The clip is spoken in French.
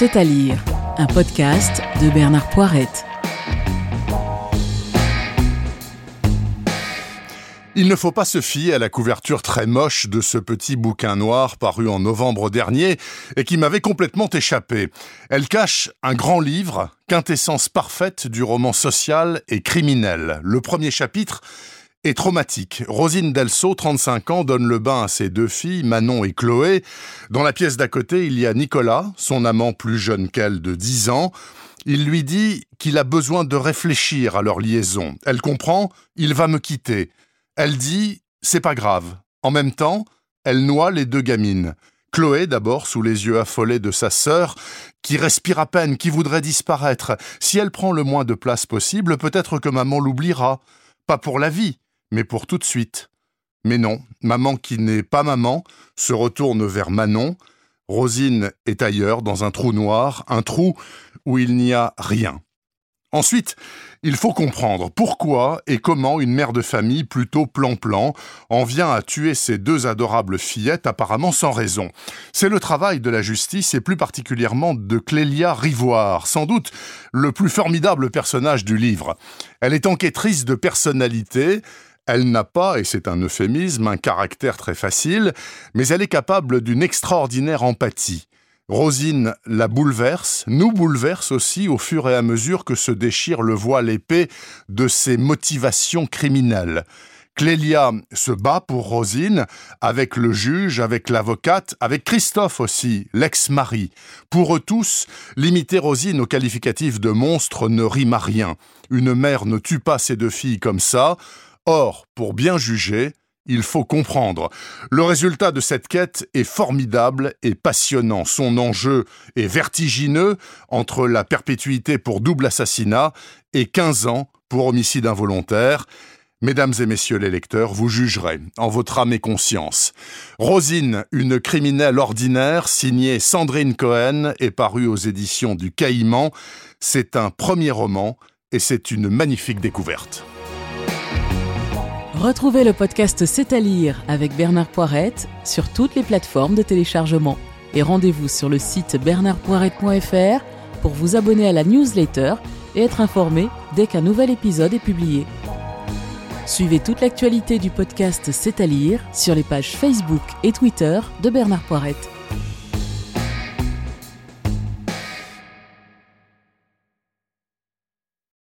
C'est à lire, un podcast de Bernard Poirette. Il ne faut pas se fier à la couverture très moche de ce petit bouquin noir paru en novembre dernier et qui m'avait complètement échappé. Elle cache un grand livre, quintessence parfaite du roman social et criminel. Le premier chapitre est traumatique. Rosine Delso, 35 ans, donne le bain à ses deux filles, Manon et Chloé. Dans la pièce d'à côté, il y a Nicolas, son amant plus jeune qu'elle de 10 ans. Il lui dit qu'il a besoin de réfléchir à leur liaison. Elle comprend, il va me quitter. Elle dit, c'est pas grave. En même temps, elle noie les deux gamines. Chloé, d'abord, sous les yeux affolés de sa sœur, qui respire à peine, qui voudrait disparaître. Si elle prend le moins de place possible, peut-être que maman l'oubliera. Pas pour la vie, mais pour tout de suite. Mais non, maman qui n'est pas maman se retourne vers Manon. Rosine est ailleurs, dans un trou noir, un trou où il n'y a rien. Ensuite, il faut comprendre pourquoi et comment une mère de famille plutôt plan-plan en vient à tuer ses deux adorables fillettes apparemment sans raison. C'est le travail de la justice et plus particulièrement de Clélia Rivoire, sans doute le plus formidable personnage du livre. Elle est enquêtrice de personnalité, elle n'a pas, et c'est un euphémisme, un caractère très facile, mais elle est capable d'une extraordinaire empathie. Rosine la bouleverse, nous bouleverse aussi au fur et à mesure que se déchire le voile épais de ses motivations criminelles. Clélia se bat pour Rosine, avec le juge, avec l'avocate, avec Christophe aussi, l'ex-mari. Pour eux tous, limiter Rosine au qualificatif de monstre ne rime à rien. Une mère ne tue pas ses deux filles comme ça. Or, pour bien juger, il faut comprendre. Le résultat de cette quête est formidable et passionnant. Son enjeu est vertigineux entre la perpétuité pour double assassinat et 15 ans pour homicide involontaire. Mesdames et messieurs les lecteurs, vous jugerez en votre âme et conscience. Rosine, une criminelle ordinaire, signée Sandrine Cohen, est parue aux éditions du Caïman. C'est un premier roman et c'est une magnifique découverte. Retrouvez le podcast C'est à lire avec Bernard Poirette sur toutes les plateformes de téléchargement. Et rendez-vous sur le site bernardpoirette.fr pour vous abonner à la newsletter et être informé dès qu'un nouvel épisode est publié. Suivez toute l'actualité du podcast C'est à lire sur les pages Facebook et Twitter de Bernard Poirette.